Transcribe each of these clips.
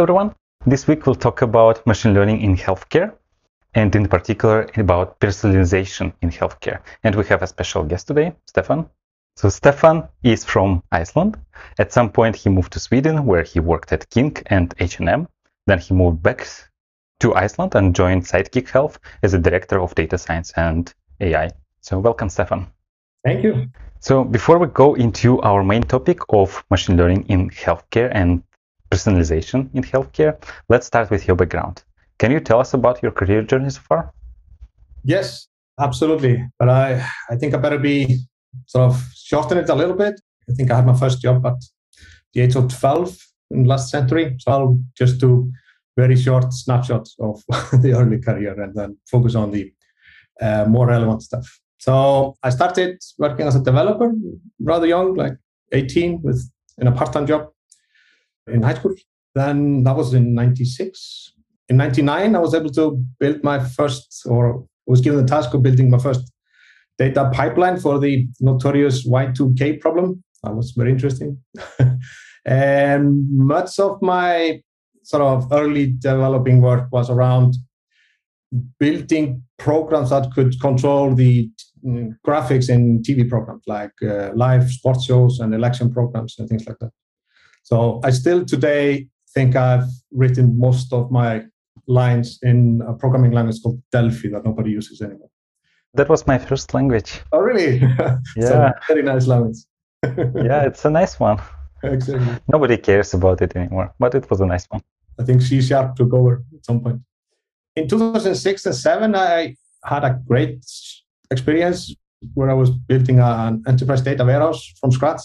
everyone. This week we'll talk about machine learning in healthcare and in particular about personalization in healthcare. And we have a special guest today, Stefan. So Stefan is from Iceland. At some point he moved to Sweden where he worked at King and H&M. Then he moved back to Iceland and joined Sidekick Health as a director of data science and AI. So welcome Stefan. Thank you. So before we go into our main topic of machine learning in healthcare and personalization in healthcare, let's start with your background. Can you tell us about your career journey so far? Yes, absolutely. But I, I think I better be sort of shorten it a little bit. I think I had my first job at the age of 12 in the last century. So I'll just do very short snapshots of the early career and then focus on the uh, more relevant stuff. So I started working as a developer rather young, like 18, with in a part-time job in high school. Then that was in 96. In 99, I was able to build my first, or was given the task of building my first data pipeline for the notorious Y2K problem. That was very interesting. and much of my sort of early developing work was around building programs that could control the mm, graphics in TV programs like uh, live sports shows and election programs and things like that. So I still today think I've written most of my lines in a programming language called Delphi that nobody uses anymore. That was my first language. Oh, really? Yeah. very nice language. yeah, it's a nice one. Exactly. Nobody cares about it anymore, but it was a nice one. I think C sharp took over at some point in 2006 and 7 i had a great experience where i was building an enterprise data warehouse from scratch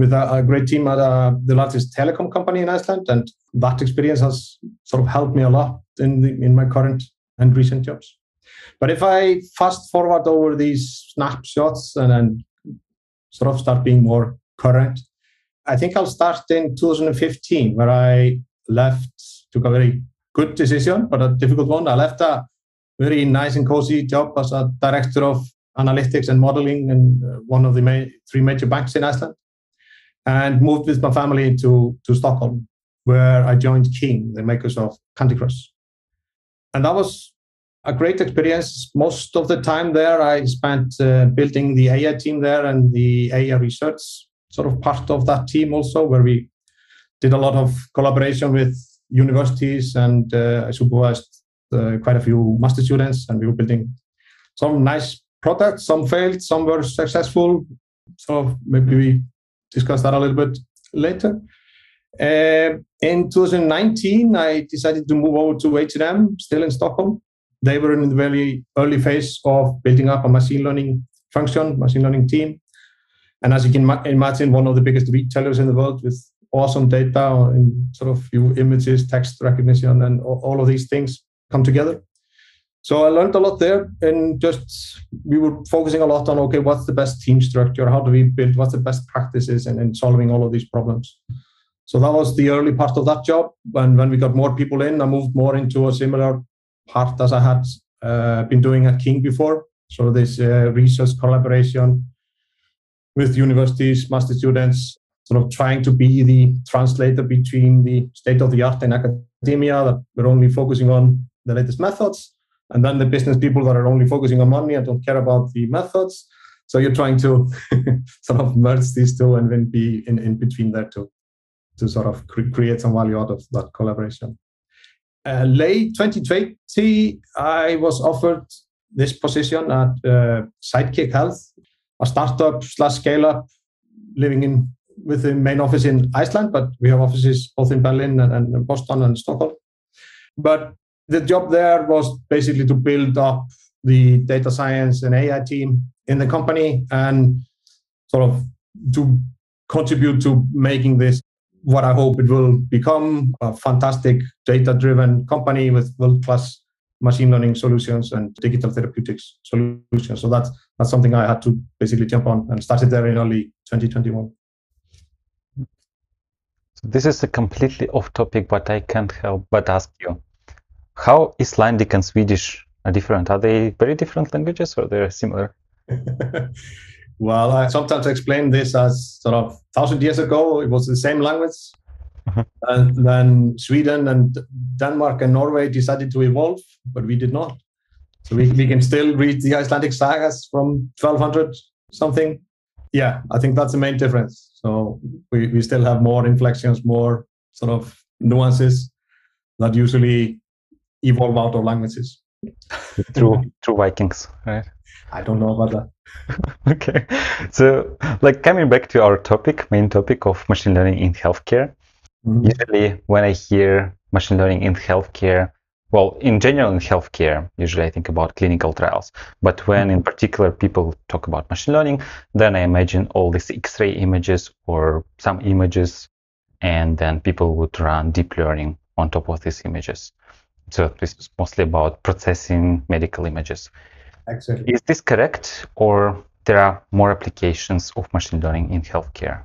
with a, a great team at uh, the largest telecom company in iceland and that experience has sort of helped me a lot in, the, in my current and recent jobs but if i fast forward over these snapshots and then sort of start being more current i think i'll start in 2015 where i left took a very good decision, but a difficult one. I left a very nice and cozy job as a director of analytics and modeling in uh, one of the ma- three major banks in Iceland and moved with my family to, to Stockholm, where I joined King, the makers of Candy Crush. And that was a great experience. Most of the time there, I spent uh, building the AI team there and the AI research, sort of part of that team also, where we did a lot of collaboration with universities and uh, I supervised uh, quite a few master students and we were building some nice products. Some failed, some were successful. So maybe we discuss that a little bit later. Uh, in 2019, I decided to move over to H&M, still in Stockholm. They were in the very early phase of building up a machine learning function, machine learning team. And as you can imagine, one of the biggest retailers in the world with awesome data in sort of few images, text recognition, and all of these things come together. So I learned a lot there, and just we were focusing a lot on okay, what's the best team structure? How do we build? What's the best practices And, in solving all of these problems? So that was the early part of that job. And when we got more people in, I moved more into a similar part as I had uh, been doing at King before. So this uh, research collaboration with universities, master students, sort of trying to be the translator between the state of the art in academia that we're only focusing on the latest methods and then the business people that are only focusing on money and don't care about the methods so you're trying to sort of merge these two and then be in, in between there to to sort of cre- create some value out of that collaboration uh, late 2020 i was offered this position at uh, sidekick health a startup slash scale up living in with the main office in Iceland, but we have offices both in Berlin and, and Boston and Stockholm. But the job there was basically to build up the data science and AI team in the company and sort of to contribute to making this what I hope it will become a fantastic data driven company with world class machine learning solutions and digital therapeutics solutions. So that's that's something I had to basically jump on and started there in early 2021. This is a completely off topic, but I can't help but ask you how Icelandic and Swedish are different? Are they very different languages or they're similar? well, I sometimes explain this as sort of thousand years ago, it was the same language. Uh-huh. And then Sweden and Denmark and Norway decided to evolve, but we did not. So we, we can still read the Icelandic sagas from 1200 something. Yeah, I think that's the main difference. So we, we still have more inflections, more sort of nuances that usually evolve out of languages. through through Vikings, right? I don't know about that. okay, so like coming back to our topic, main topic of machine learning in healthcare. Mm-hmm. Usually, when I hear machine learning in healthcare, well, in general in healthcare, usually I think about clinical trials. But when mm-hmm. in particular people talk about machine learning, then I imagine all these X-ray images or some images, and then people would run deep learning on top of these images. So this is mostly about processing medical images. Exactly. Is this correct, or there are more applications of machine learning in healthcare?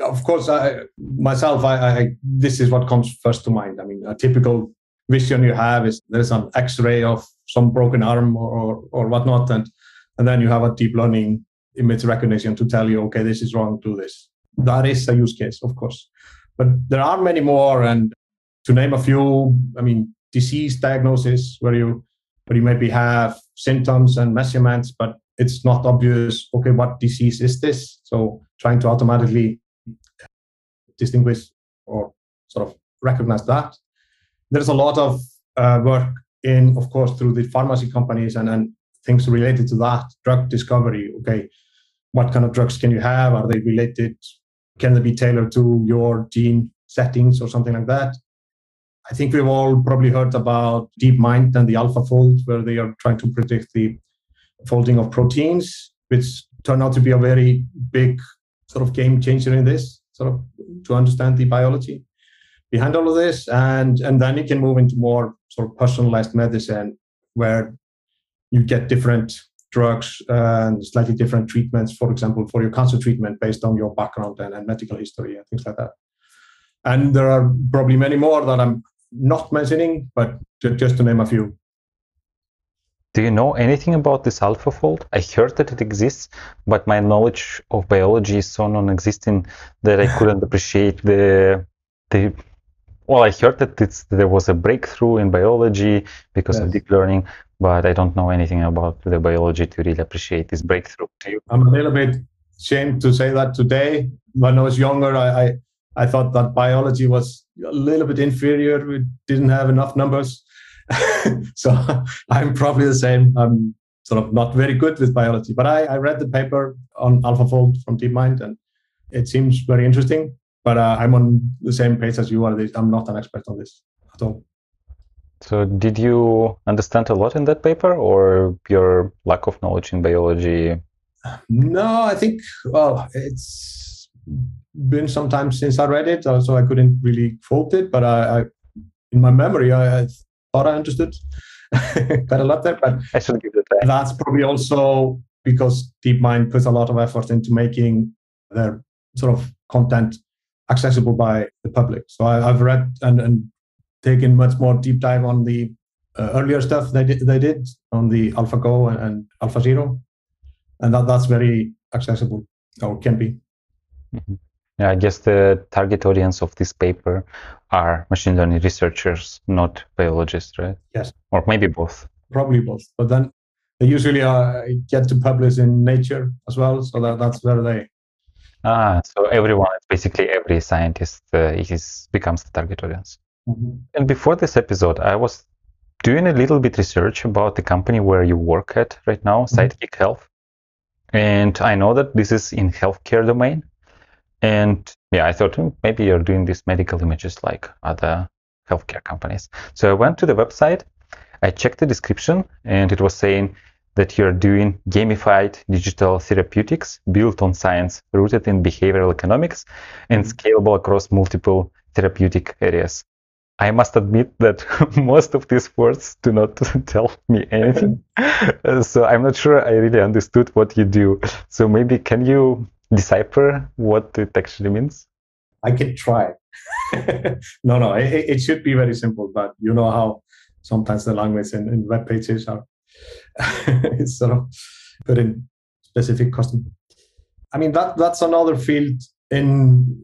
Of course, I, myself, I, I, this is what comes first to mind. I mean, a typical vision you have is there's an X-ray of some broken arm or, or, or whatnot, and and then you have a deep learning image recognition to tell you, okay, this is wrong, do this. That is a use case, of course, but there are many more. And to name a few, I mean, disease diagnosis where you where you maybe have symptoms and measurements, but it's not obvious. Okay, what disease is this? So trying to automatically distinguish or sort of recognize that. There's a lot of uh, work in, of course, through the pharmacy companies and, and things related to that drug discovery. Okay, what kind of drugs can you have? Are they related? Can they be tailored to your gene settings or something like that? I think we've all probably heard about DeepMind and the AlphaFold, where they are trying to predict the folding of proteins, which turn out to be a very big sort of game changer in this, sort of to understand the biology behind all of this. And, and then you can move into more sort of personalized medicine, where you get different drugs and slightly different treatments, for example, for your cancer treatment based on your background and, and medical history and things like that. And there are probably many more that I'm not mentioning, but just to name a few. Do you know anything about this AlphaFold? I heard that it exists, but my knowledge of biology is so non-existent that I couldn't appreciate the the. Well, I heard that it's, there was a breakthrough in biology because yes. of deep learning, but I don't know anything about the biology to really appreciate this breakthrough. I'm a little bit ashamed to say that today. When I was younger, I, I I thought that biology was a little bit inferior. We didn't have enough numbers. so I'm probably the same. I'm sort of not very good with biology, but I, I read the paper on AlphaFold from DeepMind and it seems very interesting. But uh, I'm on the same page as you are. I'm not an expert on this at all. So, did you understand a lot in that paper, or your lack of knowledge in biology? No, I think well, it's been some time since I read it, uh, so I couldn't really quote it. But I, I in my memory, I, I, thought I understood quite a lot there. But I should give it that. That's probably also because DeepMind puts a lot of effort into making their sort of content accessible by the public. So I, have read and, and taken much more deep dive on the uh, earlier stuff they did, they did on the AlphaGo and, and AlphaZero, and that, that's very accessible or can be. Mm-hmm. Yeah, I guess the target audience of this paper are machine learning researchers, not biologists, right? Yes. Or maybe both. Probably both. But then they usually uh, get to publish in Nature as well, so that, that's where they. Ah, so everyone, basically every scientist, uh, is becomes the target audience. Mm-hmm. And before this episode, I was doing a little bit research about the company where you work at right now, mm-hmm. Sidekick Health, and I know that this is in healthcare domain. And yeah, I thought hmm, maybe you're doing these medical images like other healthcare companies. So I went to the website, I checked the description, and it was saying that you're doing gamified digital therapeutics built on science, rooted in behavioral economics, and mm-hmm. scalable across multiple therapeutic areas. I must admit that most of these words do not tell me anything. so I'm not sure I really understood what you do. So maybe can you decipher what it actually means? I can try. no, no, it, it, should be very simple, but you know how sometimes the language in, in web pages are sort of put in specific custom. I mean that that's another field in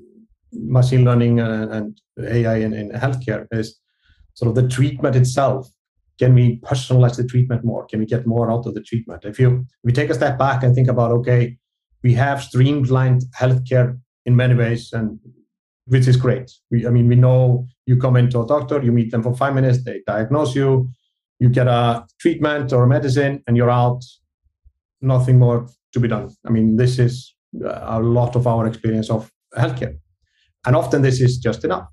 machine learning and, and AI in, in healthcare is sort of the treatment itself. Can we personalize the treatment more? Can we get more out of the treatment? If you if we take a step back and think about, okay, we have streamlined healthcare in many ways, and which is great. We, I mean, we know you come into a doctor, you meet them for five minutes, they diagnose you, you get a treatment or a medicine, and you're out. Nothing more to be done. I mean, this is uh, a lot of our experience of healthcare. And often this is just enough.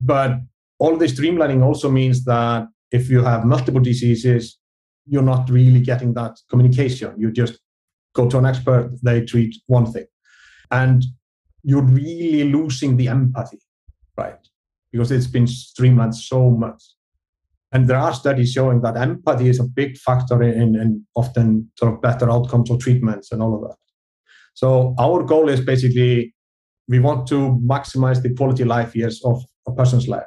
But all this streamlining also means that if you have multiple diseases, you're not really getting that communication. You just go to an expert, they treat one thing. And you're really losing the empathy, right? Because it's been streamlined so much. And there are studies showing that empathy is a big factor in, in often sort of better outcomes or treatments and all of that. So our goal is basically we want to maximize the quality life years of a person's life.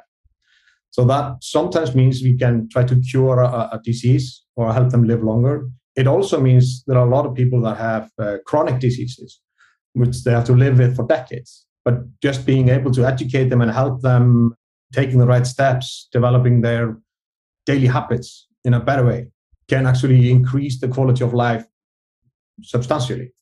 So that sometimes means we can try to cure a, a disease or help them live longer. It also means there are a lot of people that have uh, chronic diseases, which they have to live with for decades. But just being able to educate them and help them taking the right steps, developing their daily habits in a better way can actually increase the quality of life substantially.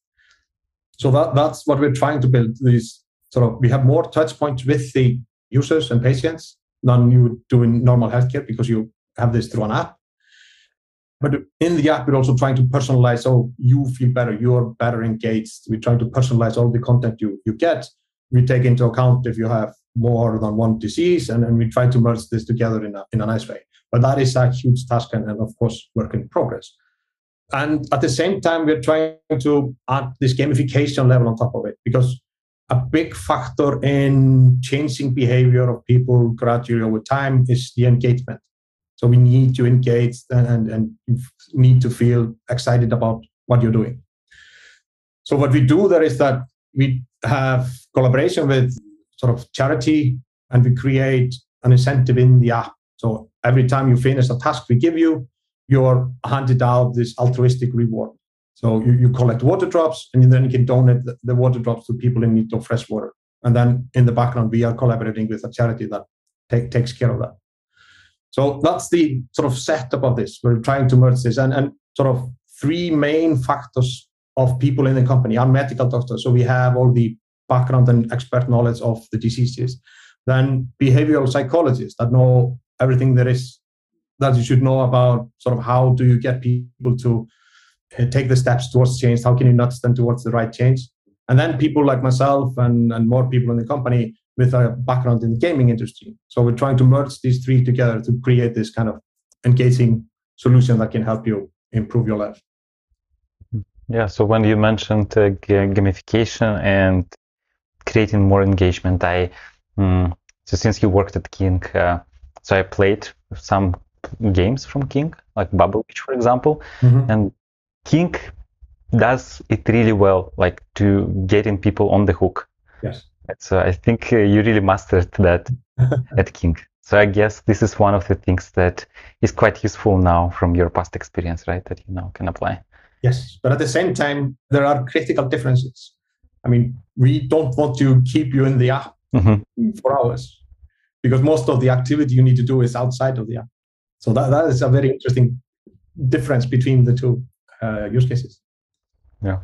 So that, that's what we're trying to build. These sort of we have more touch points with the users and patients than you do in normal healthcare because you have this through an app. But in the app, we're also trying to personalize so you feel better, you're better engaged. We're trying to personalize all the content you, you get. We take into account if you have more than one disease, and, and we try to merge this together in a, in a nice way. But that is a huge task and, and of course, work in progress. And at the same time, we're trying to add this gamification level on top of it because a big factor in changing behavior of people gradually over time is the engagement. So we need to engage and, and need to feel excited about what you're doing. So what we do there is that we have collaboration with sort of charity and we create an incentive in the app. So every time you finish a task we give you, you're handed out this altruistic reward. So you, you collect water drops and then you can donate the, the water drops to people in need of fresh water. And then in the background, we are collaborating with a charity that take, takes care of that. So that's the sort of setup of this. We're trying to merge this and, and sort of three main factors of people in the company are medical doctors. So we have all the background and expert knowledge of the diseases. Then behavioral psychologists that know everything there is that you should know about sort of how do you get people to uh, take the steps towards change how can you nudge them towards the right change and then people like myself and, and more people in the company with a background in the gaming industry so we're trying to merge these three together to create this kind of engaging solution that can help you improve your life yeah so when you mentioned uh, gamification and creating more engagement i um, so since you worked at king uh, so i played some games from King, like Bubble Witch, for example, mm-hmm. and King does it really well, like to getting people on the hook. Yes. So I think uh, you really mastered that at King. So I guess this is one of the things that is quite useful now from your past experience, right? That you now can apply. Yes, but at the same time, there are critical differences. I mean, we don't want to keep you in the app mm-hmm. for hours because most of the activity you need to do is outside of the app. So that, that is a very interesting difference between the two uh, use cases. Yeah.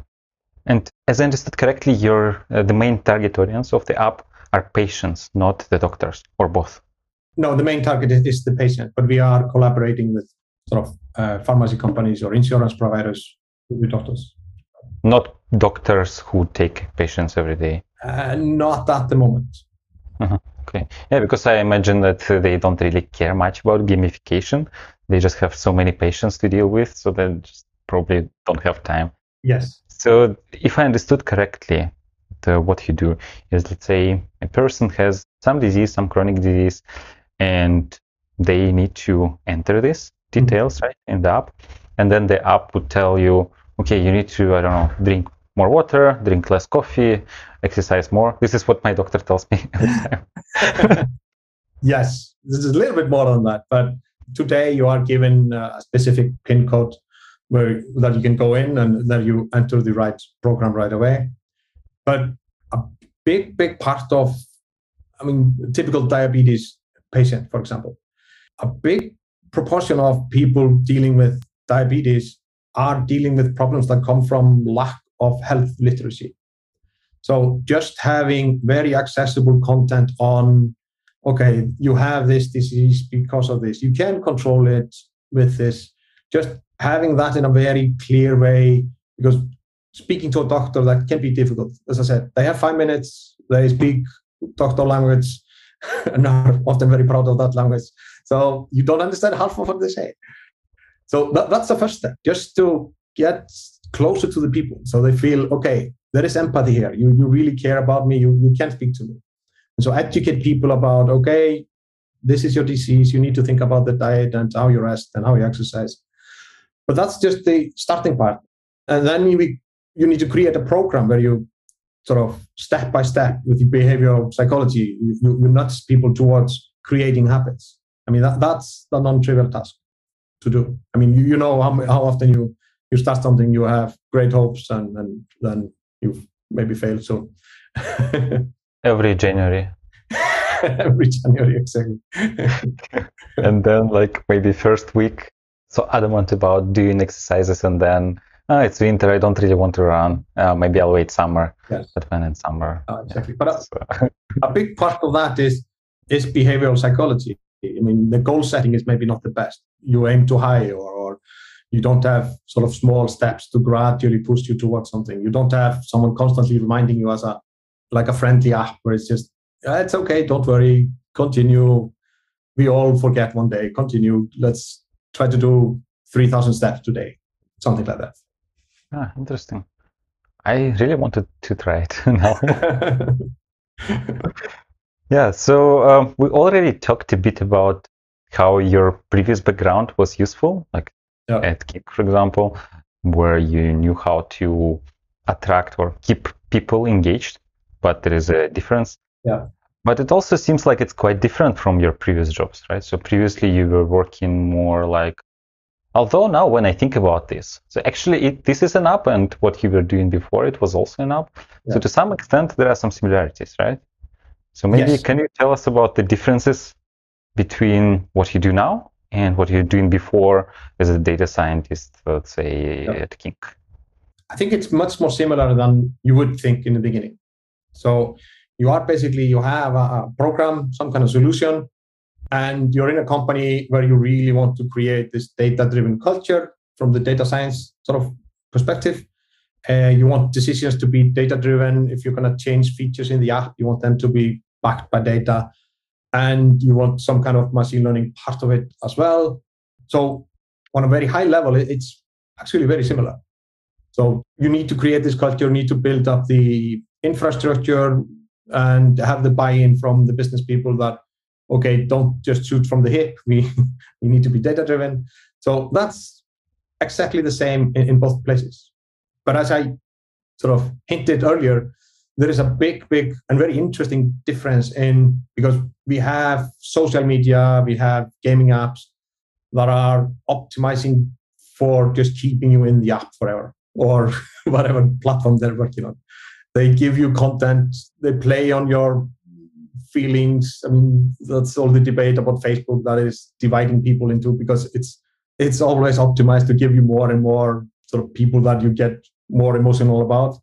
And as I understood correctly, your uh, the main target audience of the app are patients, not the doctors, or both. No, the main target is, the patient, but we are collaborating with sort of uh, pharmacy companies or insurance providers with doctors. Not doctors who take patients every day. Uh, not at the moment. Uh-huh. Okay. Yeah, because I imagine that they don't really care much about gamification. They just have so many patients to deal with, so they just probably don't have time. Yes. So if I understood correctly, the, what you do is, let's say, a person has some disease, some chronic disease, and they need to enter this details mm-hmm. right in the app, and then the app would tell you, okay, you need to, I don't know, drink more water, drink less coffee, exercise more. This is what my doctor tells me yes, this is a little bit more than that. But today you are given a specific PIN code where that you can go in and then you enter the right program right away. But a big, big part of I mean, typical diabetes patient, for example, a big proportion of people dealing with diabetes are dealing with problems that come from lack of health literacy. So just having very accessible content on, okay, you have this disease because of this. You can control it with this. Just having that in a very clear way, because speaking to a doctor that can be difficult. As I said, they have five minutes, they speak doctor language, and are often very proud of that language. So you don't understand half of what they say. So that, that's the first step, just to get closer to the people so they feel, okay, there is empathy here. You, you really care about me. You, you can speak to me. And so educate people about, okay, this is your disease. You need to think about the diet and how you rest and how you exercise. But that's just the starting part. And then you, you need to create a program where you sort of step by step with the behavioral psychology, you, you, nudge people towards creating habits. I mean, that, that's the non-trivial task to do. I mean, you, you know how, how often you, you start something, you have great hopes and, and then you maybe fail. So every January. every January, exactly. and then like maybe first week, so adamant about doing exercises and then oh, it's winter, I don't really want to run. Uh, maybe I'll wait summer. Yes. But when it's summer. Oh, exactly. Yeah. But a, a big part of that is is behavioral psychology. I mean, the goal setting is maybe not the best. You aim too high, or, or you don't have sort of small steps to gradually push you towards something. You don't have someone constantly reminding you as a like a friendly app where it's just ah, it's okay, don't worry, continue. We all forget one day. Continue. Let's try to do three thousand steps today, something like that. Ah, interesting. I really wanted to try it now. yeah, so um, we already talked a bit about how your previous background was useful, like yeah. at King, for example, where you knew how to attract or keep people engaged, but there is a difference. Yeah. But it also seems like it's quite different from your previous jobs, right? So previously you were working more like Although now when I think about this, so actually it, this is an app and what you were doing before, it was also an app. Yeah. So to some extent, there are some similarities, right? So maybe yes. can you tell us about the differences between what you do now and what you're doing before as a data scientist, let's say yeah. at King? I think it's much more similar than you would think in the beginning. So you are basically, you have a program, some kind of solution and you're in a company where you really want to create this data driven culture from the data science sort of perspective. Uh, you want decisions to be data driven if you're going to change features in the app you want them to be backed by data and you want some kind of machine learning part of it as well. So on a very high level it's actually very similar. So you need to create this culture you need to build up the infrastructure and have the buy-in from the business people that okay, don't just shoot from the hip. We we need to be data driven. So that's exactly the same in, in both places. But as I sort of hinted earlier, there is a big, big and very interesting difference in because we have social media, we have gaming apps that are optimizing for just keeping you in the app forever or whatever platform they're working on. They give you content, they play on your feelings. I mean, that's all the debate about Facebook that is dividing people into because it's it's always optimized to give you more and more sort of people that you get more emotional about.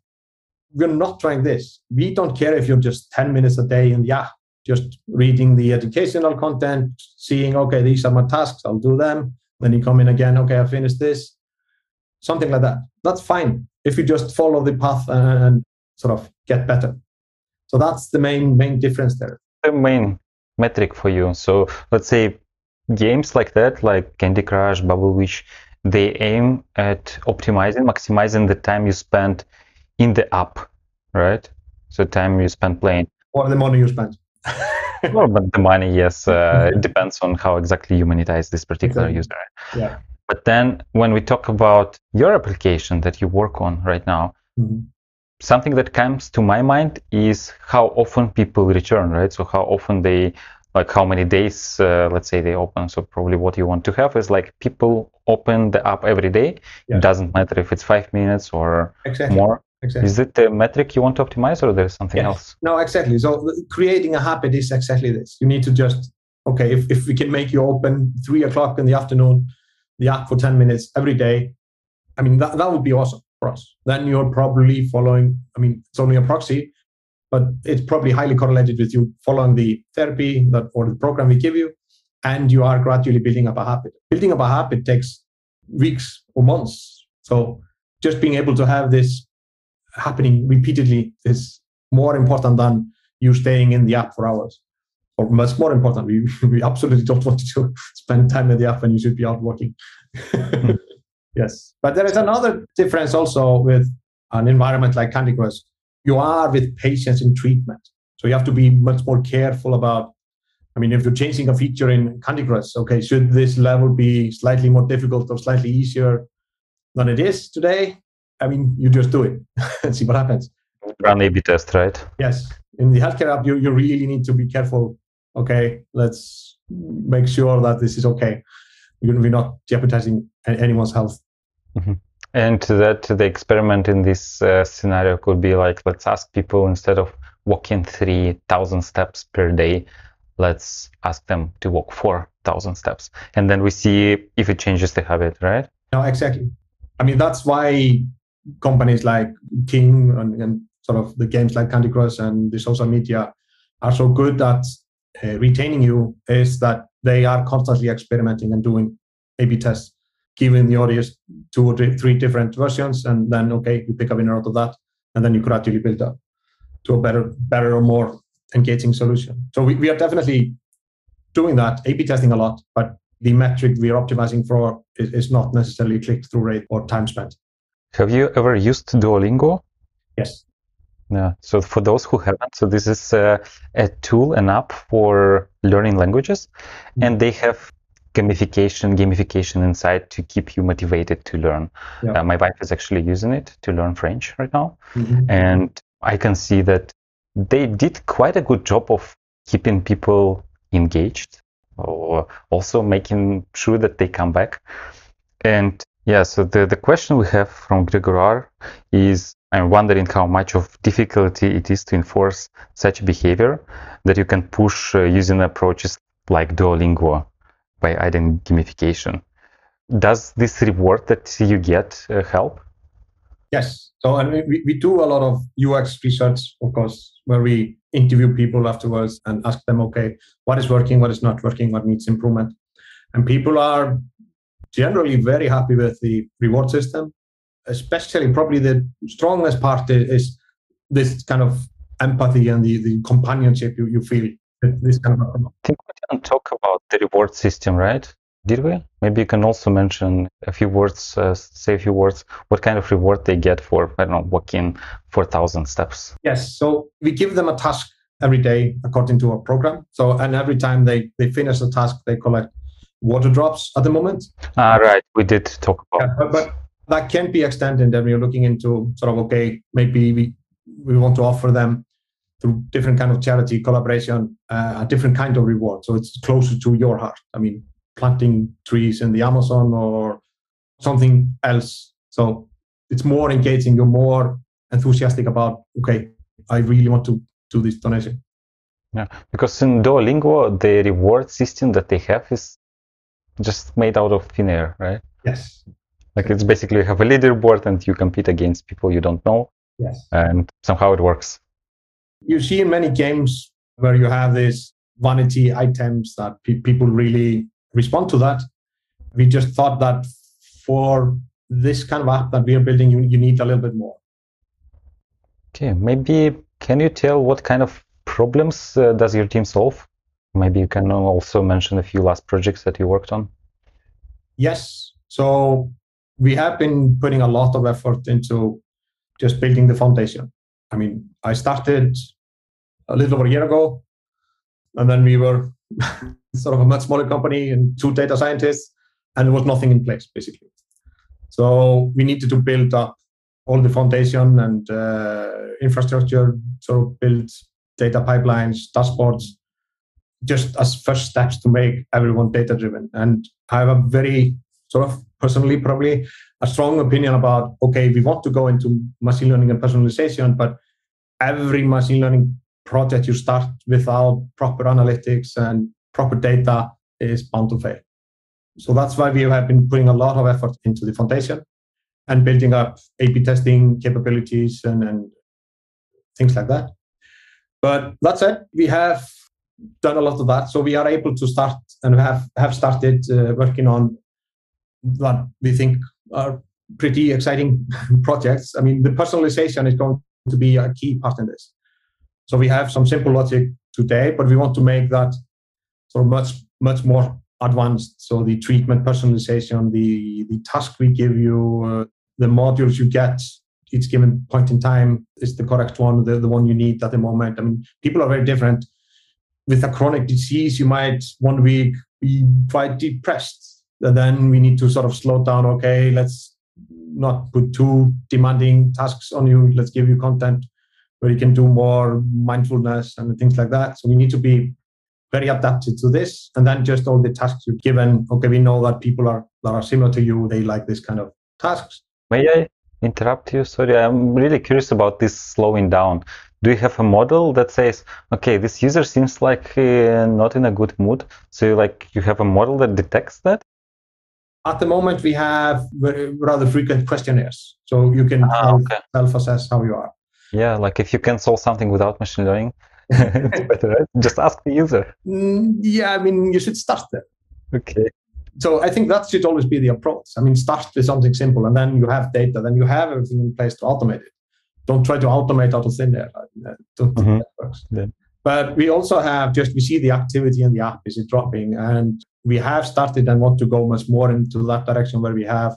We're not trying this. We don't care if you're just 10 minutes a day in app, just reading the educational content, seeing, okay, these are my tasks, I'll do them. Then you come in again, okay, I finished this. Something like that. That's fine if you just follow the path and sort of get better. So that's the main main difference there. The main metric for you. So let's say games like that, like Candy Crush, Bubble Witch, they aim at optimizing, maximizing the time you spend in the app, right? So time you spend playing. Or the money you spend. well, but the money, yes, uh, it depends on how exactly you monetize this particular exactly. user. Yeah. But then when we talk about your application that you work on right now, mm-hmm something that comes to my mind is how often people return, right? So how often they, like how many days, uh, let's say they open. So probably what you want to have is like people open the app every day. Yeah. It doesn't matter if it's five minutes or exactly. more. exactly. Is it the metric you want to optimize or there's something Yes. else? No, exactly. So creating a habit is exactly this. You need to just, okay, if, if we can make you open three o'clock in the afternoon, the app for 10 minutes every day, I mean, that, that would be awesome us. Then you're probably following, I mean, it's only a proxy, but it's probably highly correlated with you following the therapy that or the program we give you, and you are gradually building up a habit. Building up a habit takes weeks or months. So just being able to have this happening repeatedly is more important than you staying in the app for hours. Or much more important, we, we absolutely don't want you to spend time in the app when you should be out working. Hmm. Yes. But there is another difference also with an environment like Candy Crush. You are with patients in treatment. So you have to be much more careful about I mean, if you're changing a feature in Candy Crush, okay, should this level be slightly more difficult or slightly easier than it is today? I mean, you just do it and see what happens. Run A/B test, right? Yes, in the healthcare app, you, you really need to be careful. Okay, let's make sure that this is okay. We're not jeopardizing anyone's health. Mm-hmm. And that the experiment in this uh, scenario could be like, let's ask people instead of walking 3,000 steps per day, let's ask them to walk 4,000 steps. And then we see if it changes the habit, right? No, exactly. I mean, that's why companies like King and, and sort of the games like Candy Crush and the social media are so good at uh, retaining you is that they are constantly experimenting and doing A/B tests, giving the audience two or three different versions, and then okay, you pick up in a winner out of that, and then you gradually build up to a better, better or more engaging solution. So we, we are definitely doing that, A/B testing a lot, but the metric we are optimizing for is, is not necessarily click-through rate or time spent. Have you ever used Duolingo? Yes. Yeah. So for those who haven't, so this is a, a tool, an app for learning languages, mm-hmm. and they have gamification, gamification inside to keep you motivated to learn. Yeah. Uh, my wife is actually using it to learn French right now, mm-hmm. and I can see that they did quite a good job of keeping people engaged, or also making sure that they come back. And yeah, so the, the question we have from Gregor is I'm wondering how much of difficulty it is to enforce such behavior that you can push uh, using approaches like Duolingo by adding gamification. Does this reward that you get uh, help? Yes. So and we, we do a lot of UX research, of course, where we interview people afterwards and ask them, okay, what is working, what is not working, what needs improvement. And people are generally very happy with the reward system. Especially, probably the strongest part is this kind of empathy and the, the companionship you, you feel. This kind of. I think didn't talk about the reward system, right? Did we? Maybe you can also mention a few words, uh, say a few words, what kind of reward they get for, I don't know, walking 4,000 steps. Yes. So we give them a task every day according to our program. So, and every time they, they finish the task, they collect water drops at the moment. Ah, right. We did talk about yeah, but, but that can be extended and we're looking into sort of, okay, maybe we, we want to offer them through different kind of charity collaboration, uh, a different kind of reward. So it's closer to your heart. I mean, planting trees in the Amazon or something else. So it's more engaging. You're more enthusiastic about, okay, I really want to do this donation. Yeah, because in Duolingo, the reward system that they have is just made out of thin air, right? Yes. Like it's basically you have a leaderboard and you compete against people you don't know. Yes. And somehow it works. You see in many games where you have these vanity items that pe- people really respond to that. We just thought that for this kind of app that we are building, you, you need a little bit more. Okay, maybe can you tell what kind of problems uh, does your team solve? Maybe you can also mention a few last projects that you worked on. Yes. So we have been putting a lot of effort into just building the foundation. I mean, I started a little over a year ago, and then we were sort of a much smaller company and two data scientists, and there was nothing in place basically. So we needed to build up all the foundation and uh, infrastructure, sort of build data pipelines, dashboards, just as first steps to make everyone data driven. And I have a very sort of personally probably a strong opinion about okay, we want to go into machine learning and personalization, but every machine learning project you start without proper analytics and proper data is bound to fail. So that's why we have been putting a lot of effort into the foundation and building up A/B testing capabilities and, and things like that. But that said, we have done a lot of that, so we are able to start and have have started uh, working on what we think are pretty exciting projects. I mean, the personalization is going to be a key part in this. So we have some simple logic today, but we want to make that sort of much much more advanced. So the treatment personalization, the the task we give you, uh, the modules you get each given point in time is the correct one, the, the one you need at the moment. I mean, people are very different. With a chronic disease, you might one week be quite depressed. And then we need to sort of slow down. Okay, let's not put too demanding tasks on you. Let's give you content where you can do more mindfulness and things like that. So we need to be very adapted to this. And then just all the tasks you've given. Okay, we know that people are that are similar to you. They like this kind of tasks. May I interrupt you? Sorry, I'm really curious about this slowing down. Do you have a model that says, okay, this user seems like uh, not in a good mood? So, you like, you have a model that detects that? At the moment, we have rather frequent questionnaires, so you can ah, okay. self-assess how you are. Yeah, like if you can solve something without machine learning, it's better, right? Just ask the user. Mm, yeah, I mean, you should start there. Okay so I think that should always be the approach. I mean, start with something simple, and then you have data, then you have everything in place to automate it. Don't try to automate out of thin air. Don't mm-hmm. that works. Yeah. But we also have just we see the activity in the app is it dropping, and we have started and want to go much more into that direction where we have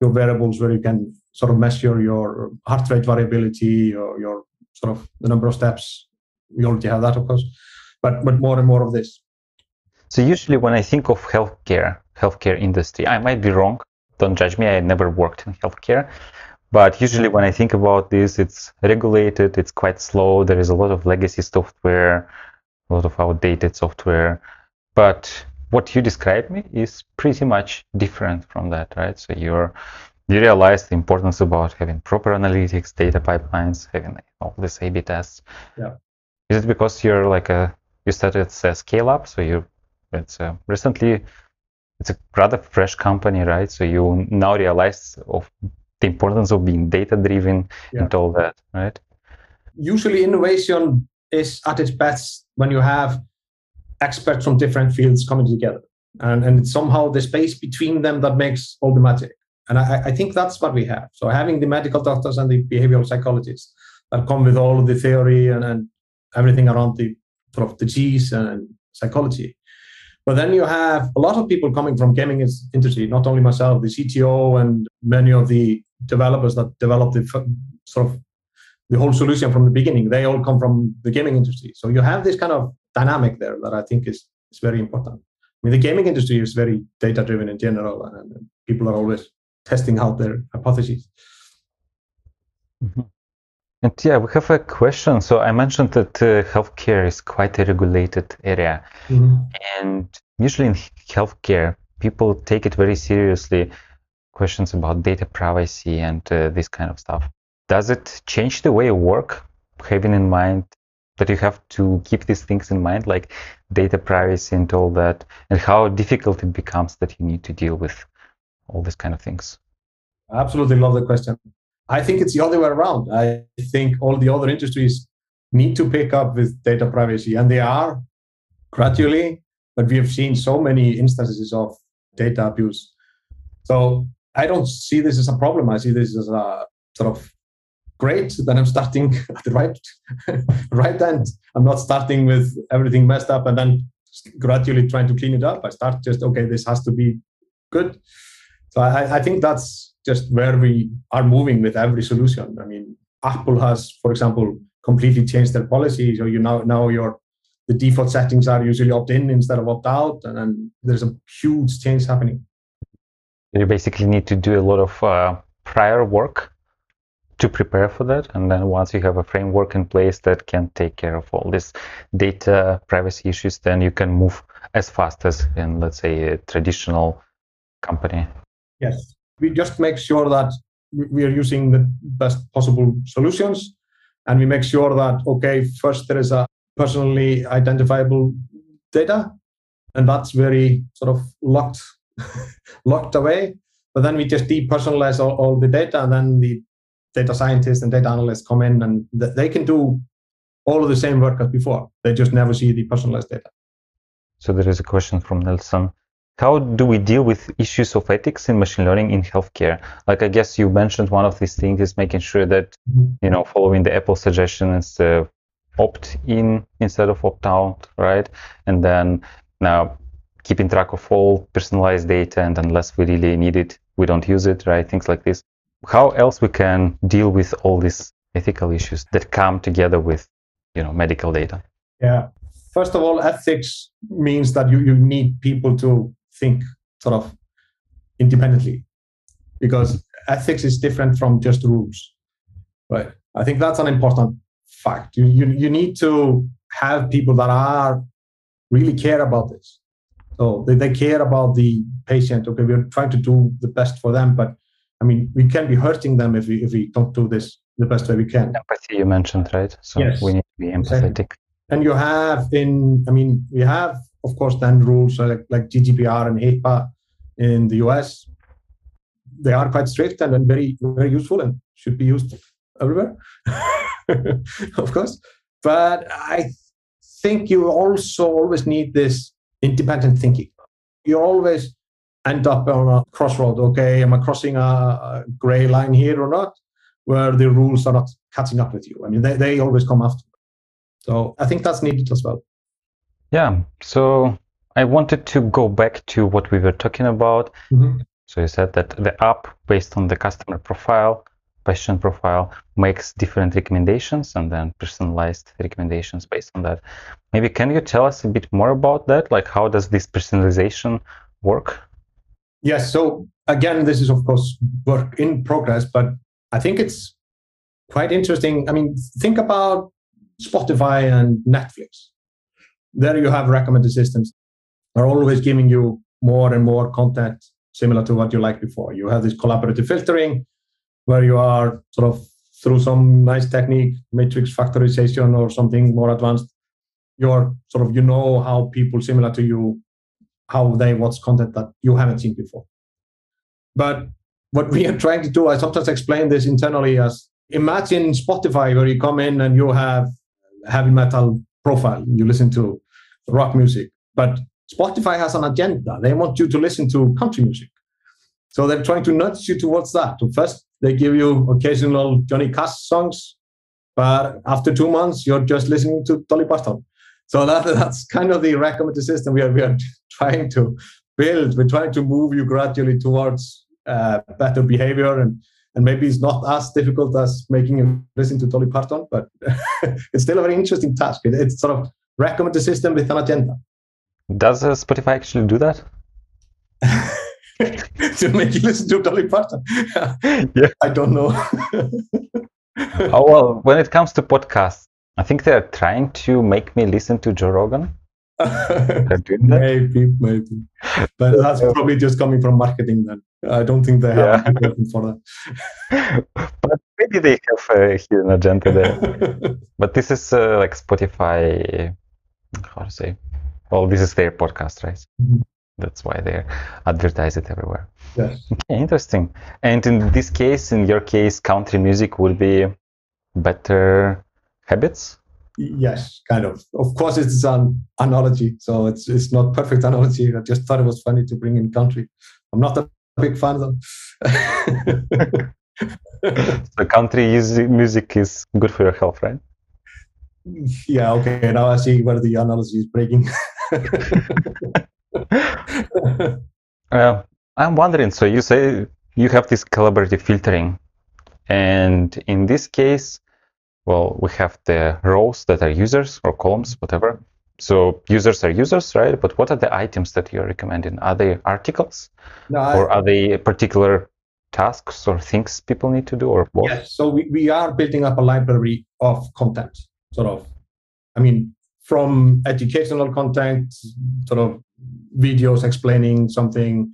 your variables where you can sort of measure your heart rate variability or your sort of the number of steps. We already have that, of course, but but more and more of this. So usually when I think of healthcare, healthcare industry. I might be wrong. Don't judge me. I never worked in healthcare. But usually when I think about this, it's regulated, it's quite slow. There is a lot of legacy software, a lot of outdated software. But what you described me is pretty much different from that, right? So you're you realize the importance about having proper analytics, data pipelines, having all this A/B tests. Yeah. Is it because you're like a you started as a scale up, so you it's uh, recently it's a rather fresh company, right? So you now realize of the importance of being data driven yeah. and all that, right? Usually, innovation is at its best when you have experts from different fields coming together, and and it's somehow the space between them that makes all the magic. And I, I think that's what we have. So having the medical doctors and the behavioral psychologists that come with all of the theory and, and everything around the sort of G's and psychology but then you have a lot of people coming from gaming industry, not only myself, the CTO and many of the developers that developed the sort of the whole solution from the beginning. They all come from the gaming industry. So you have this kind of dynamic there that I think is, is very important. I mean, the gaming industry is very data driven in general, and people are always testing out their hypotheses. Mm-hmm. And yeah, we have a question. So I mentioned that uh, healthcare is quite a regulated area. Mm-hmm. And usually in healthcare, people take it very seriously, questions about data privacy and uh, this kind of stuff. Does it change the way you work, having in mind that you have to keep these things in mind, like data privacy and all that, and how difficult it becomes that you need to deal with all these kind of things? I absolutely love the question. I think it's the other way around. I think all the other industries need to pick up with data privacy, and they are gradually, but we have seen so many instances of data abuse. So I don't see this as a problem. I see this as a sort of great that I'm starting at the right right end. I'm not starting with everything messed up and then gradually trying to clean it up. I start just okay, this has to be good. So I, I think that's just where we are moving with every solution. I mean, Apple has, for example, completely changed their policy. So you now now your the default settings are usually opt-in instead of opt-out, and then there's a huge change happening. You basically need to do a lot of uh, prior work to prepare for that, and then once you have a framework in place that can take care of all these data privacy issues, then you can move as fast as in, let's say, a traditional company Yes. We just make sure that we are using the best possible solutions and we make sure that, okay, first there is a personally identifiable data and that's very sort of locked locked away. But then we just depersonalize all, all the data and then the data scientists and data analysts come in and th- they can do all of the same work as before. They just never see the personalized data. So there is a question from Nelson. How do we deal with issues of ethics in machine learning in healthcare? Like I guess you mentioned one of these things is making sure that you know following the Apple suggestion is uh, opt in instead of opt out, right? And then now keeping track of all personalized data and unless we really need it, we don't use it, right? Things like this. How else we can deal with all these ethical issues that come together with you know medical data? Yeah. First of all, ethics means that you, you need people to think sort of independently because ethics is different from just rules. Right. I think that's an important fact. You, you, you need to have people that are really care about this. So they, they care about the patient. Okay, we're trying to do the best for them, but I mean, we can be hurting them if we if we don't do this the best way we can. Empathy, you mentioned, right? So yes. we need to be empathetic. Exactly. And you have in, I mean, we have, of course, then rules like, like GDPR and HIPAA in the US. They are quite strict and very, very useful and should be used everywhere, of course. But I think you also always need this independent thinking. You always end up on a crossroad. Okay, am I crossing a, a gray line here or not? where the rules are not catching up with you. I mean, they, they always come after. So I think that's needed as well. Yeah. So I wanted to go back to what we were talking about. Mm-hmm. So you said that the app, based on the customer profile, patient profile, makes different recommendations and then personalized recommendations based on that. Maybe can you tell us a bit more about that? Like, how does this personalization work? Yes. So again, this is of course work in progress, but I think it's quite interesting. I mean, think about Spotify and Netflix. There you have recommended systems are always giving you more and more content similar to what you liked before. You have this collaborative filtering where you are sort of through some nice technique, matrix factorization or something more advanced, you're sort of you know how people similar to you how they watch content that you haven't seen before. But what we are trying to do, I sometimes explain this internally as imagine Spotify where you come in and you have heavy metal profile, you listen to rock music, but Spotify has an agenda. They want you to listen to country music. So they're trying to nudge you towards that. So first, they give you occasional Johnny Cash songs, but after two months, you're just listening to Dolly Parton. So that, that's kind of the recommended system we are, we are trying to build. We're trying to move you gradually towards uh, better behavior and and maybe it's not as difficult as making him listen to Dolly Parton, but it's still a very interesting task. It, it's sort of recommend the system with an agenda. Does uh, Spotify actually do that? to make you listen to Dolly Parton? yeah. I don't know. oh, well, when it comes to podcasts, I think they're trying to make me listen to Joe Rogan. maybe, maybe. But that's probably just coming from marketing then. I don't think they have yeah. for that. but maybe they have a hidden agenda there. but this is uh, like Spotify, how to say? Well, this is their podcast, right? Mm-hmm. That's why they advertise it everywhere. Yes. Okay, interesting. And in this case, in your case, country music would be better habits Yes, kind of. Of course, it's an analogy, so it's it's not perfect analogy. I just thought it was funny to bring in country. I'm not a big fan though. so country music is good for your health, right? Yeah. Okay. Now I see where the analogy is breaking. uh, I'm wondering. So you say you have this collaborative filtering, and in this case, well, we have the rows that are users or columns, whatever. So users are users, right? But what are the items that you're recommending? Are they articles, no, or I, are they particular tasks or things people need to do, or both? Yes. So we, we are building up a library of content, sort of. I mean, from educational content, sort of videos explaining something,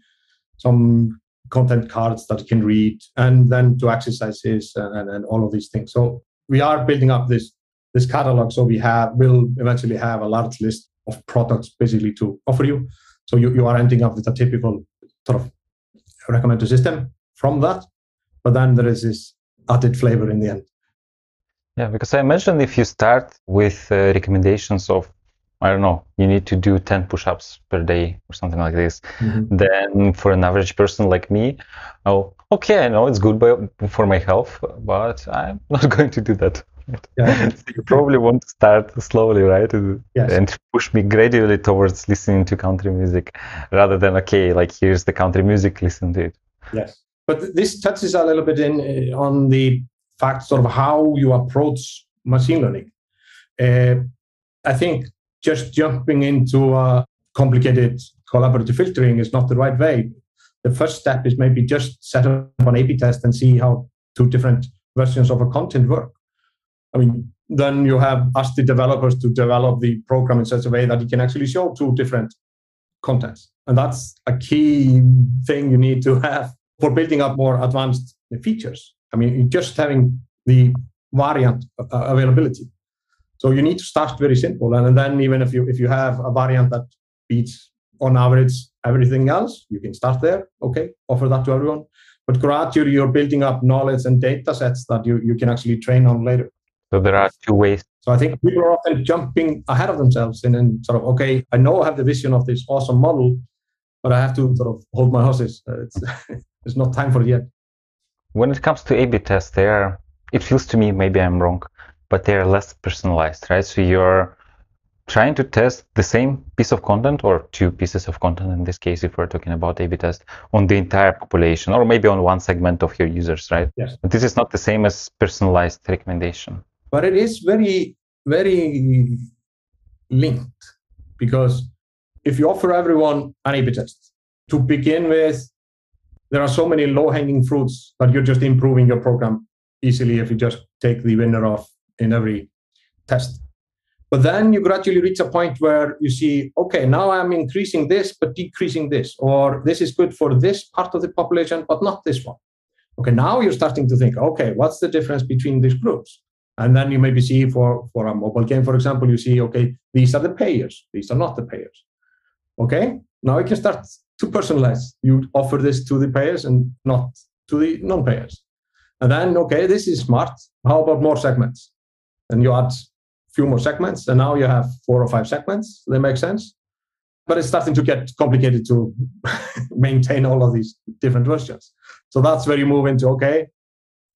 some content cards that you can read, and then to exercises and, and, all of these things. So we are building up this this catalog. So we have will eventually have a large list of products basically to offer you. So you, you are ending up with a typical sort of recommender system from that. But then there is this added flavor in the end. Yeah, because I imagine if you start with uh, recommendations of, I don't know, you need to do 10 push ups per day or something like this, mm-hmm. then for an average person like me, oh, okay, I know it's good for my health, but I'm not going to do that. Yeah. so you probably want to start slowly, right? Yes. And push me gradually towards listening to country music rather than, okay, like here's the country music, listen to it. Yes. But this touches a little bit in uh, on the fact sort of how you approach machine learning. Uh, I think just jumping into a complicated collaborative filtering is not the right way. The first step is maybe just set up an A/B test and see how two different versions of a content work. I mean, then you have asked the developers to develop the program in such a way that you can actually show two different contents. And that's a key thing you need to have for building up more advanced features. I mean, just having the variant uh, availability. So you need to start very simple, and, and then even if you if you have a variant that beats on average everything else, you can start there. Okay, offer that to everyone. But gradually, you're building up knowledge and data sets that you, you can actually train on later. So there are two ways. So I think people are often jumping ahead of themselves and then sort of, okay, I know I have the vision of this awesome model, but I have to sort of hold my horses. Uh, it's, it's not time for it yet. When it comes to A/B tests, they are. It feels to me maybe I'm wrong, but they are less personalized, right? So you're trying to test the same piece of content or two pieces of content in this case if we're talking about a-b test on the entire population or maybe on one segment of your users right yes but this is not the same as personalized recommendation but it is very very linked because if you offer everyone an a-b test to begin with there are so many low-hanging fruits that you're just improving your program easily if you just take the winner off in every test. But then you gradually reach a point where you see okay now i'm increasing this but decreasing this or this is good for this part of the population but not this one. Okay now you're starting to think okay what's the difference between these groups? And then you maybe see for, for a mobile game, for example, you see, okay, these are the payers, these are not the payers. Okay, now you can start to personalize. You offer this to the payers and not to the non-payers. And then, okay, this is smart. How about more segments? And you add few more segments, and now you have four or five segments. They make sense. But it's starting to get complicated to maintain all of these different versions. So that's where you move into, okay,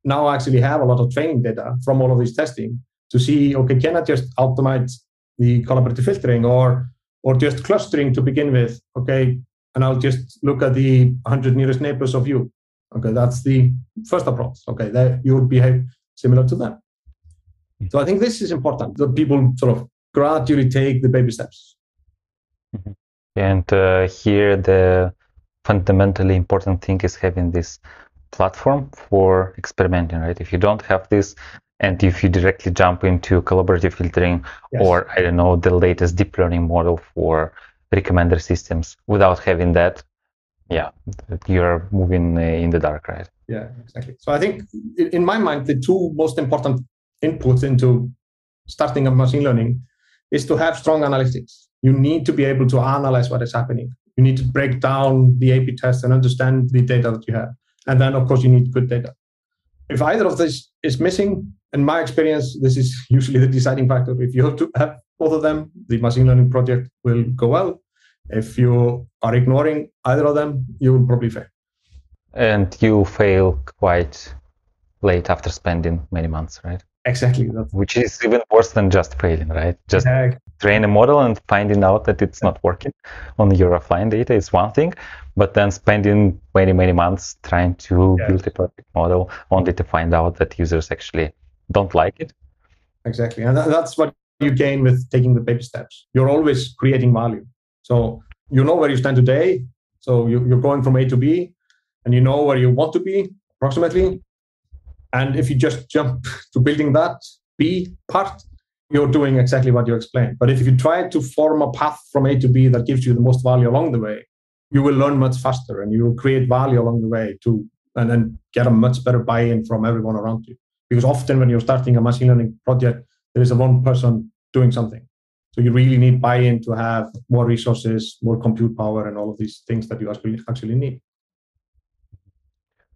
now I actually have a lot of training data from all of this testing to see, okay, can I just automate the collaborative filtering or or just clustering to begin with? Okay, and I'll just look at the 100 nearest neighbors of you. Okay, that's the first approach. Okay, that you would behave similar to them. So I think this is important that people sort of gradually take the baby steps. Mm-hmm. And uh, here, the fundamentally important thing is having this platform for experimenting, right? If you don't have this, and if you directly jump into collaborative filtering yes. or I don't know the latest deep learning model for recommender systems without having that, yeah, you're moving uh, in the dark, right? Yeah, exactly. So I think in my mind, the two most important inputs into starting a machine learning is to have strong analytics. You need to be able to analyze what is happening. You need to break down the A/B test and understand the data that you have. And then, of course, you need good data. If either of this is missing, in my experience, this is usually the deciding factor. If you have to have both of them, the machine learning project will go well. If you are ignoring either of them, you will probably fail. And you fail quite late after spending many months, right? Exactly. Which is even worse than just failing, right? Just yeah. train a model and finding out that it's not working on your offline data is one thing, but then spending many, many months trying to yeah. build a perfect model only to find out that users actually don't like it. Exactly. And that's what you gain with taking the baby steps. You're always creating value. So you know where you stand today. So you, you're going from A to B and you know where you want to be approximately and if you just jump to building that B part, you're doing exactly what you explained. But if you try to form a path from A to B that gives you the most value along the way, you will learn much faster and you will create value along the way to and then get a much better buy-in from everyone around you. Because often when you're starting a machine learning project, there is a one person doing something. So you really need buy-in to have more resources, more compute power, and all of these things that you actually actually need.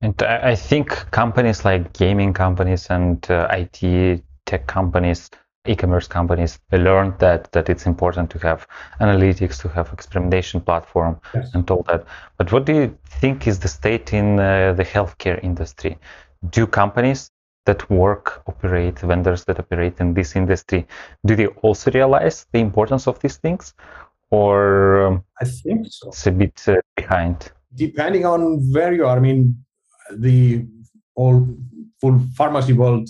And I think companies like gaming companies and uh, IT tech companies, e-commerce companies, they learned that that it's important to have analytics, to have experimentation platform, yes. and all that. But what do you think is the state in uh, the healthcare industry? Do companies that work, operate, vendors that operate in this industry, do they also realize the importance of these things? Or um, I think so. it's a bit uh, behind? Depending on where you are. I mean, the whole full pharmacy world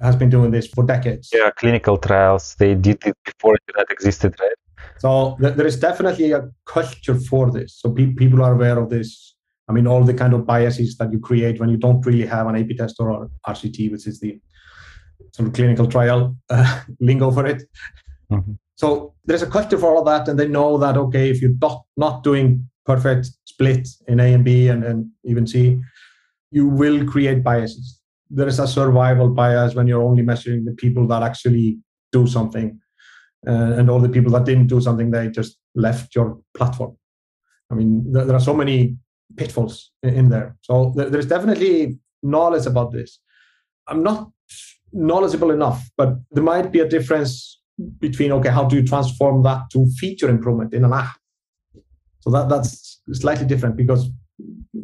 has been doing this for decades. Yeah, clinical trials. They did it before that existed, right? So th- there is definitely a culture for this. So pe- people are aware of this. I mean, all the kind of biases that you create when you don't really have an A/B test or RCT, which is the sort of clinical trial uh, lingo for it. Mm-hmm. So there's a culture for all of that, and they know that okay, if you're not not doing perfect split in A and B and, and even C, you will create biases. There is a survival bias when you're only measuring the people that actually do something, uh, and all the people that didn't do something, they just left your platform. I mean, there, there are so many pitfalls in there. So there's definitely knowledge about this. I'm not knowledgeable enough, but there might be a difference between okay, how do you transform that to feature improvement in an app? So that that's slightly different because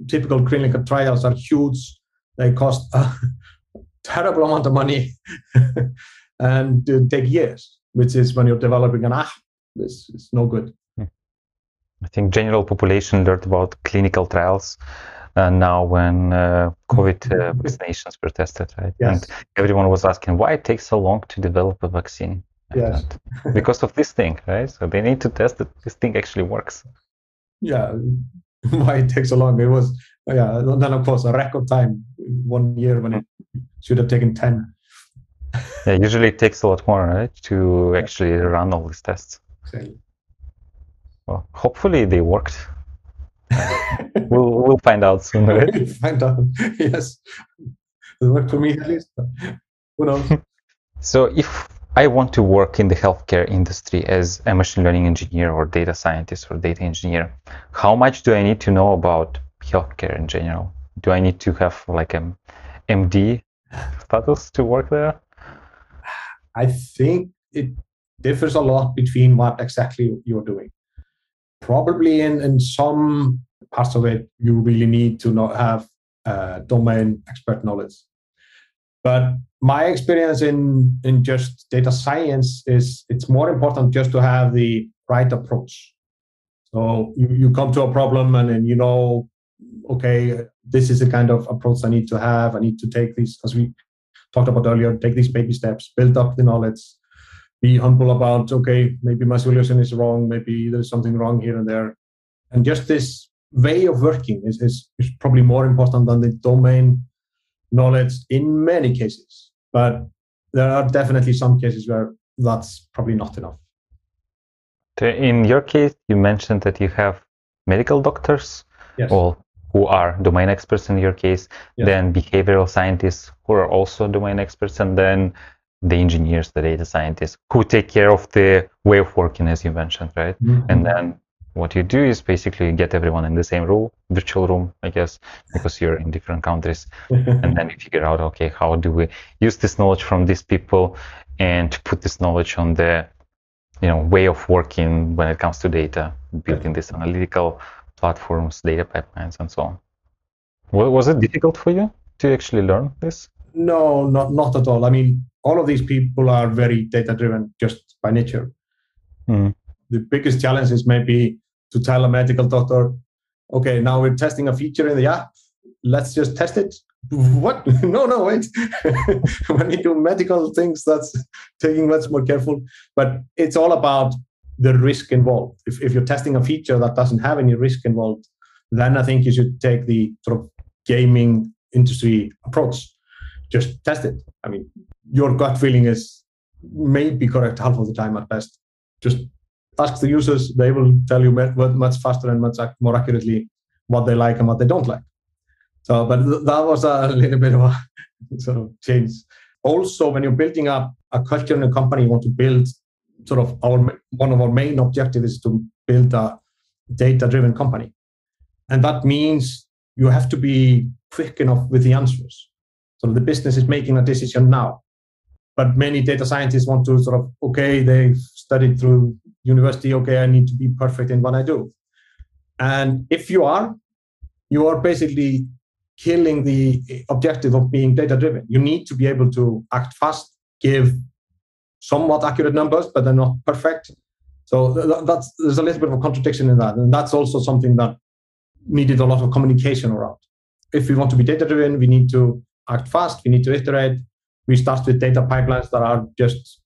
typical clinical trials are huge. They cost a terrible amount of money and take years, which is when you're developing an app, this is no good. I think general population learned about clinical trials uh, now when uh, COVID uh, vaccinations were tested, right? Yes. And everyone was asking why it takes so long to develop a vaccine. Yes. because of this thing, right? So they need to test that this thing actually works. Yeah. Why it takes so long? It was yeah. Then of course a record time one year when it should have taken ten. yeah. Usually it takes a lot more, right, to actually run all these tests. Exactly. Well, hopefully they worked. we'll we'll find out soon, right? find out. Yes, it worked for me at least. Who knows? so if I want to work in the healthcare industry as a machine learning engineer or data scientist or data engineer, how much do I need to know about healthcare in general? Do I need to have like an MD status to work there? I think it differs a lot between what exactly you're doing probably in, in some parts of it, you really need to not have uh, domain expert knowledge. But my experience in, in just data science is it's more important just to have the right approach. So you, you come to a problem and then you know, okay, this is the kind of approach I need to have. I need to take these, as we talked about earlier, take these baby steps, build up the knowledge, be humble about okay maybe my solution is wrong maybe there's something wrong here and there and just this way of working is, is, is probably more important than the domain knowledge in many cases but there are definitely some cases where that's probably not enough in your case you mentioned that you have medical doctors yes. well who are domain experts in your case yes. then behavioral scientists who are also domain experts and then the engineers, the data scientists who take care of the way of working, as you mentioned, right? Mm-hmm. And then what you do is basically get everyone in the same room, virtual room, I guess, because you're in different countries. and then you figure out, okay, how do we use this knowledge from these people and put this knowledge on the, you know, way of working when it comes to data, building these analytical platforms, data pipelines, and so on. Was it difficult for you to actually learn this? No, not not at all. I mean, all of these people are very data driven just by nature. Mm. The biggest challenge is maybe to tell a medical doctor, okay, now we're testing a feature in the app. Let's just test it. What? no, no, wait. when you do medical things, that's taking much more careful. But it's all about the risk involved. If, if you're testing a feature that doesn't have any risk involved, then I think you should take the sort of gaming industry approach. Just test it. I mean, your gut feeling is maybe correct half of the time at best. Just ask the users, they will tell you much faster and much more accurately what they like and what they don't like. So, but that was a little bit of a sort of change. Also, when you're building up a culture in a company, you want to build sort of our one of our main objectives is to build a data-driven company, and that means you have to be quick enough with the answers. So the business is making a decision now, but many data scientists want to sort of okay, they've studied through university. Okay, I need to be perfect in what I do, and if you are, you are basically killing the objective of being data driven. You need to be able to act fast, give somewhat accurate numbers, but they're not perfect. So that's there's a little bit of a contradiction in that, and that's also something that needed a lot of communication around. If we want to be data driven, we need to act fast. We need to iterate. We start with data pipelines that are just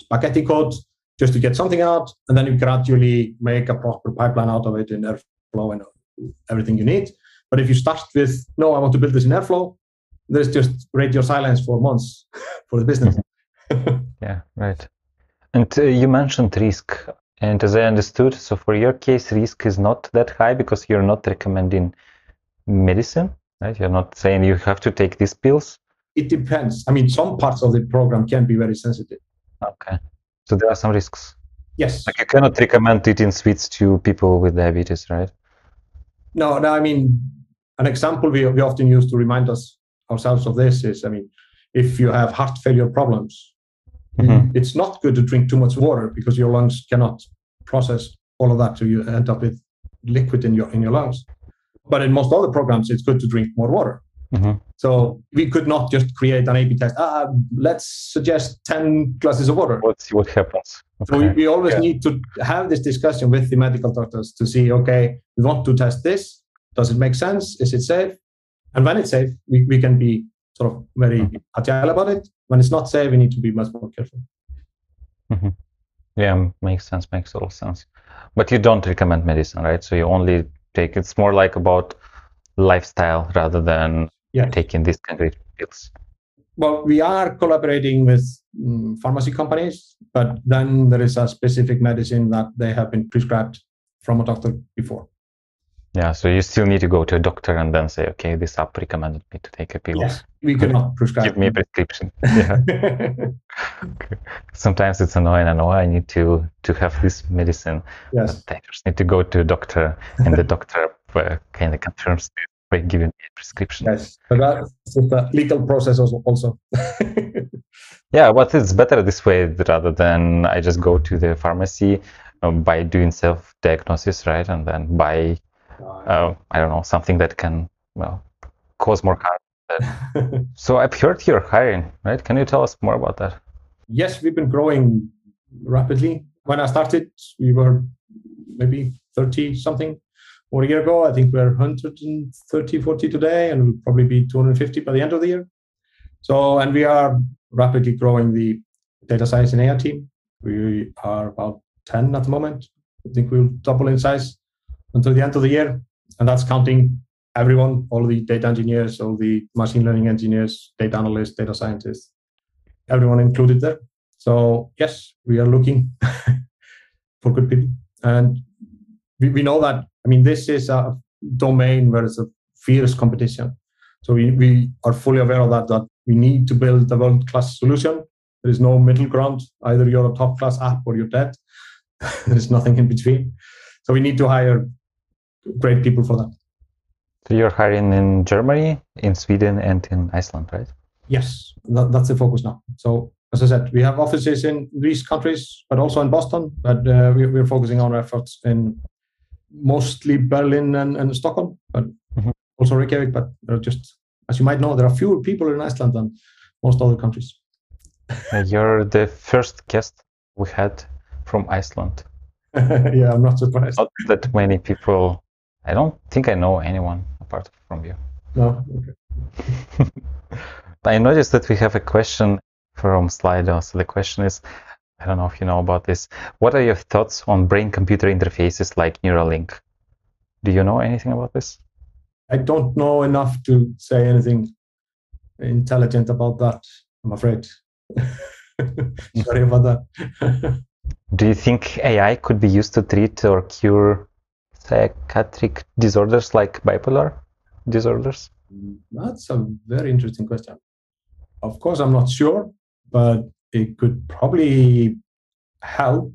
spaghetti code just to get something out, and then you gradually make a proper pipeline out of it in Airflow and everything you need. But if you start with, no, I want to build this in Airflow, there's just radio silence for months for the business. yeah, right. And uh, you mentioned risk. And as I understood, so for your case, risk is not that high because you're not recommending medicine, right? You're not saying you have to take these pills. It depends. I mean, some parts of the program can be very sensitive. Okay. So there are some risks. Yes. Like you cannot recommend eating sweets to people with diabetes, right? No, no. I mean, an example we, we often use to remind us ourselves of this is, I mean, if you have heart failure problems, mm-hmm. it's not good to drink too much water because your lungs cannot process all of that, so you end up with liquid in your in your lungs. But in most other programs, it's good to drink more water. Mm-hmm. So we could not just create an A/B test. Ah, let's suggest ten glasses of water. Let's see what happens. Okay. So we, we always yeah. need to have this discussion with the medical doctors to see. Okay, we want to test this does it make sense? Is it safe? And when it's safe, we, we can be sort of very mm-hmm. agile about it. When it's not safe, we need to be much more careful. Mm-hmm. Yeah, makes sense, makes total sense. But you don't recommend medicine, right? So you only take it's more like about lifestyle rather than yeah. taking these concrete pills. Well, we are collaborating with um, pharmacy companies, but then there is a specific medicine that they have been prescribed from a doctor before. Yeah, so you still need to go to a doctor and then say, okay, this app recommended me to take a pill. Yes, we cannot prescribe. Give me a prescription. Yeah. okay. Sometimes it's annoying. I know I need to to have this medicine. Yes. But I just need to go to a doctor, and the doctor uh, kind of confirms it by giving me a prescription. Yes, but that's a legal process also. yeah, but it's better this way rather than I just go to the pharmacy um, by doing self-diagnosis, right, and then buy uh, I don't know, something that can well cause more harm. so I've heard you're hiring, right? Can you tell us more about that? Yes, we've been growing rapidly. When I started, we were maybe 30 something a year ago. I think we're 130, 40 today, and we'll probably be 250 by the end of the year. So, and we are rapidly growing the data science and AI team. We are about 10 at the moment. I think we'll double in size until the end of the year. And that's counting everyone, all the data engineers, all the machine learning engineers, data analysts, data scientists, everyone included there. So yes, we are looking for good people. And we, we know that, I mean, this is a domain where it's a fierce competition. So we, we are fully aware of that, that we need to build a world-class solution. There is no middle ground. Either you're a top-class app or you're dead. there is nothing in between. So we need to hire great people for that. So you're hiring in Germany, in Sweden, and in Iceland, right? Yes, that, that's the focus now. So as I said, we have offices in these countries, but also in Boston. But uh, we, we're focusing our efforts in mostly Berlin and, and Stockholm, but mm-hmm. also Reykjavik. But there are just, as you might know, there are fewer people in Iceland than most other countries. You're the first guest we had from Iceland. yeah, I'm not surprised. Not that many people I don't think I know anyone apart from you. No. Okay. I noticed that we have a question from Slido. So the question is, I don't know if you know about this. What are your thoughts on brain-computer interfaces like Neuralink? Do you know anything about this? I don't know enough to say anything intelligent about that. I'm afraid. Sorry about that. Do you think AI could be used to treat or cure psychiatric disorders like bipolar disorders? Mm, that's a very interesting question. Of course, I'm not sure, but it could probably help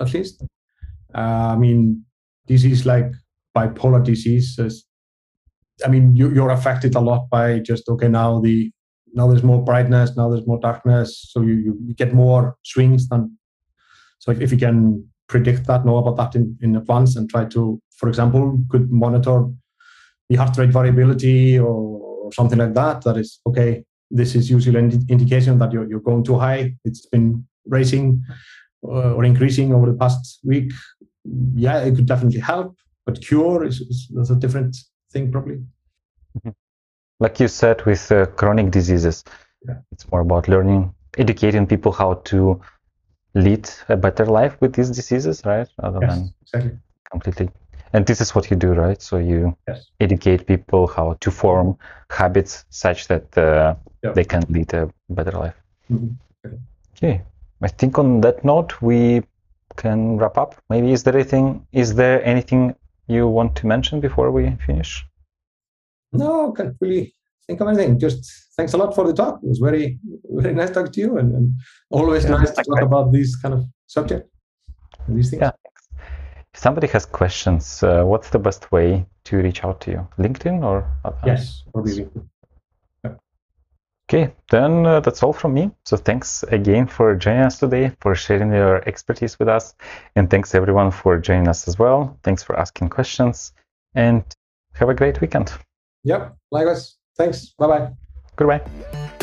at least. Uh, I mean, disease like bipolar disease is, I mean, you, you're affected a lot by just okay now the now there's more brightness, now there's more darkness, so you, you get more swings than. So if, if you can predict that, know about that in, in advance, and try to, for example, could monitor the heart rate variability or, or something like that. That is okay. This is usually an indication that you're, you're going too high. It's been raising uh, or increasing over the past week. Yeah, it could definitely help, but cure is, is that's a different thing, probably. Mm-hmm. Like you said, with uh, chronic diseases, yeah. it's more about learning, educating people how to lead a better life with these diseases, right? Rather yes, than exactly. completely and this is what you do right? So you yes. educate people how to form habits such that uh, they can lead a better life. Mm-hmm. okay. okay i think on that note we can wrap up. Maybe is there anything is there anything you want to mention before we finish? No can't really think of anything. Just thanks a lot for the talk. It was very very nice talking to you and, and always yeah, nice to talk about these kind of subject these things. Yeah if somebody has questions, uh, what's the best way to reach out to you? LinkedIn or? Yes, probably. Okay, then uh, that's all from me. So thanks again for joining us today, for sharing your expertise with us. And thanks everyone for joining us as well. Thanks for asking questions and have a great weekend. Yep, likewise. Thanks. Bye bye. Goodbye.